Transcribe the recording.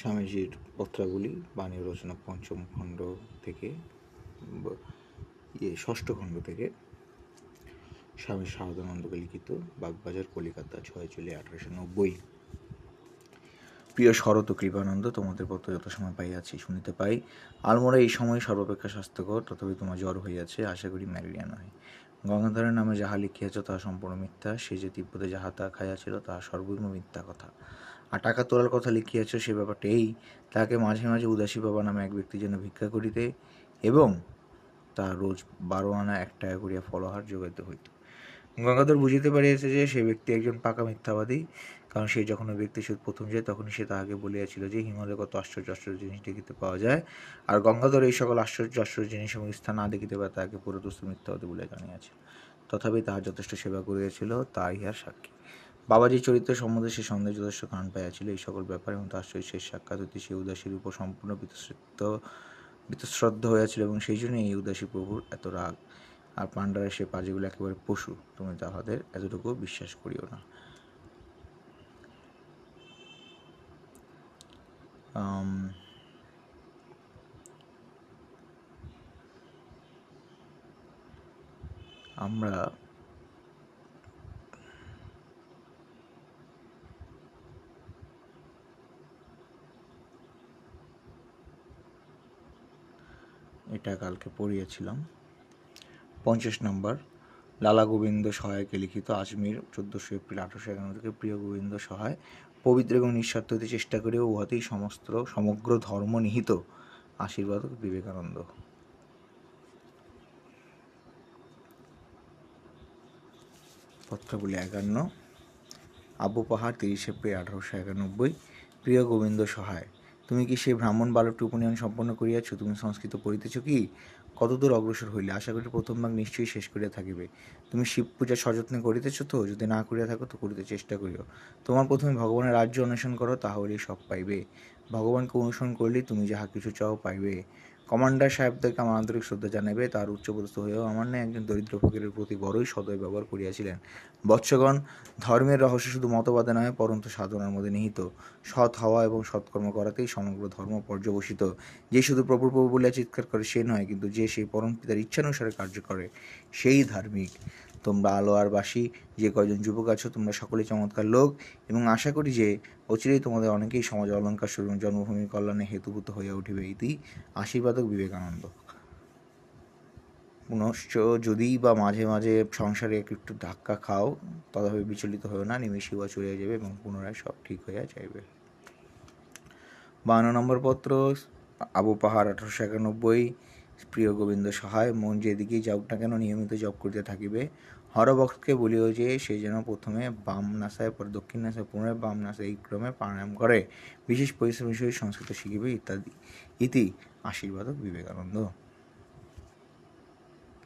স্বামীজির পত্রাবলী, বাণী রচনা পঞ্চম খণ্ড থেকে ইয়ে ষষ্ঠ খণ্ড থেকে স্বামী শারদানন্দকে লিখিত বাগবাজার কলিকাতা ছয় জুলাই আঠারোশো নব্বই। প্রিয় শরৎ ও কৃপানন্দ, তোমাদের পত্র যত সময় পাইয়াছি শুনিতে পাই। আলমোড়া এই সময় সর্বাপেক্ষা স্বাস্থ্যকর, তথাপি তোমার জ্বর হইয়াছে, আশা করি ম্যালেরিয়া নয়। গঙ্গাধরের নামে যাহা লিখিয়াছ, তাহা সম্পূর্ণ মিথ্যা। সে যে তিব্বতে যাহা তাহা খাইয়াছিল, তাহা সর্বৈব মিথ্যা কথা। আর টাকা তোলার কথা লিখিয়াছ সে ব্যাপারটা এই, তাকে মাঝে মাঝে উদাসী বাবা নামে এক ব্যক্তির জন্য ভিক্ষা করিতে এবং তার রোজ বারো আনা এক টাকা করিয়া ফলহার যোগাইতে হইত। গঙ্গাধর বুঝিতে পারিয়াছে যে সে ব্যক্তি একজন পাকা মিথ্যাবাদী, কারণ সে যখন ব্যক্তি সুদ প্রথম যায়, তখনই সে তাহাকে বলিয়াছিল যে, হিমালয়ে কত আশ্চর্য আশ্চর্য জিনিস দেখিতে পাওয়া যায়। আর গঙ্গাধর এই সকল আশ্চর্য আশ্চর্য জিনিস এবং স্থান না দেখিতে পায়, তাহাকে পুরোদস্ত মিথ্যাবাদী বলে জানিয়াছে তথাপি তাহার যথেষ্ট সেবা করিয়াছিল তা ইহার সাক্ষী। বাবাজির চরিত্র সম্বন্ধে সে সন্দেহ যথেষ্ট কারণ পাইয়াছিল। এই সকল ব্যাপার এবং তার সহিত শেষ সাক্ষাৎ হইতে সে উদাসীর উপর সম্পূর্ণ বিতশ্রিত বিতশ্রদ্ধ হইয়াছিল এবং সেই জন্য এই উদাসী প্রভুর এত রাগ। আর পাণ্ডারা সে পাজিগুলো একেবারে পশু, তুমি তাহাদের এতটুকু বিশ্বাস করিও না। আমরা এটা কালকে পড়িয়েছিলাম। পঞ্চাশ নম্বর, লালা গোবিন্দ সহায়কে লিখিত আজমির, চোদ্দোশো এপ্রিল আঠারোশো একান্ন থেকে প্রিয় গোবিন্দ সহায়। পবিত্র এবং নিঃস্বার্থ হতে চেষ্টা করেও উহাতেই সমস্ত, সমগ্র ধর্ম নিহিত আশীর্বাদ বিবেকানন্দ। পত্রাবলী একান্ন, আবু পাহাড় তিরিশ এপ্রিল আঠারোশো একানব্বই, প্রিয় গোবিন্দ সহায়। তুমি কি সেই ব্রাহ্মণ বালকটি উপনয়ন সম্পন্ন করিয়াছ? তুমি সংস্কৃত পড়িতেছ কি? কতদূর অগ্রসর হইলে? আশা করি প্রথম ভাগ নিশ্চয়ই শেষ করিয়া থাকিবে। তুমি শিব পূজা সযত্নে করিতেছ তো? যদি না করিয়া থাকো তো করিতে চেষ্টা করিও। তোমার প্রথমে ভগবানের রাজ্য অন্বেষণ করো, তাহলেই সব পাইবে। ভগবানকে অনুসরণ করলেই তুমি যাহা কিছু চাও পাইবে। কমান্ডার সাহেবদেরকে আমার আন্তরিক শ্রদ্ধা জানাবে তার উচ্চপদস্থ হয়েও আমার নেই একজন দরিদ্র ফকিরের প্রতি বড়ই সদয় ব্যবহার করিয়াছিলেন। বৎসগণ, ধর্মের রহস্য শুধু মতবাদে নয় পরন্তু সাধনার মধ্যে নিহিত। সৎ হওয়া এবং সৎকর্ম করাতেই সমগ্র ধর্ম পর্যবসিত। যে শুধু প্রভু প্রভু বলিয়া চিৎকার করে সে নয়, কিন্তু যে সেই পরম পিতার ইচ্ছানুসারে কার্য করে, সেই ধার্মিক। তোমরা আলো আর বাসি, যে কয়জন যুবক আছো, তোমরা সকলেই চমৎকার লোক। এবং আশা করি যে অচিরেই তোমাদের অনেকেই সমাজ অলঙ্কার স্বরূপ জন্মভূমির কল্যাণে হেতুভূত হইয়া উঠিবে ইতি আশীর্বাদক বিবেকানন্দ। পুনশ্চ যদি বা মাঝে মাঝে সংসারে একটু ধাক্কা খাও, তথাপি বিচলিত হয়েও না নিমেষে উহা চলিয়া যাবে এবং পুনরায় সব ঠিক হইয়া যাইবে। বান্ন নম্বর পত্র, আবু পাহাড় আঠারোশো একানব্বই প্রিয় গোবিন্দ সহায়, মন যেদিকেই যাওক না কেন নিয়মিত জপ করতে থাকিবে। হরভক্তকে বলিও যে, সে যেন প্রথমে বাম নাসায় পরে দক্ষিণ নাসায় পুনরায় বাম নাসায় এই ক্রমে প্রাণায়াম করে। বিশেষ পরিশ্রম হিসেবে সংস্কৃত শিখিবে ইত্যাদি। ইতি আশীর্বাদক বিবেকানন্দ।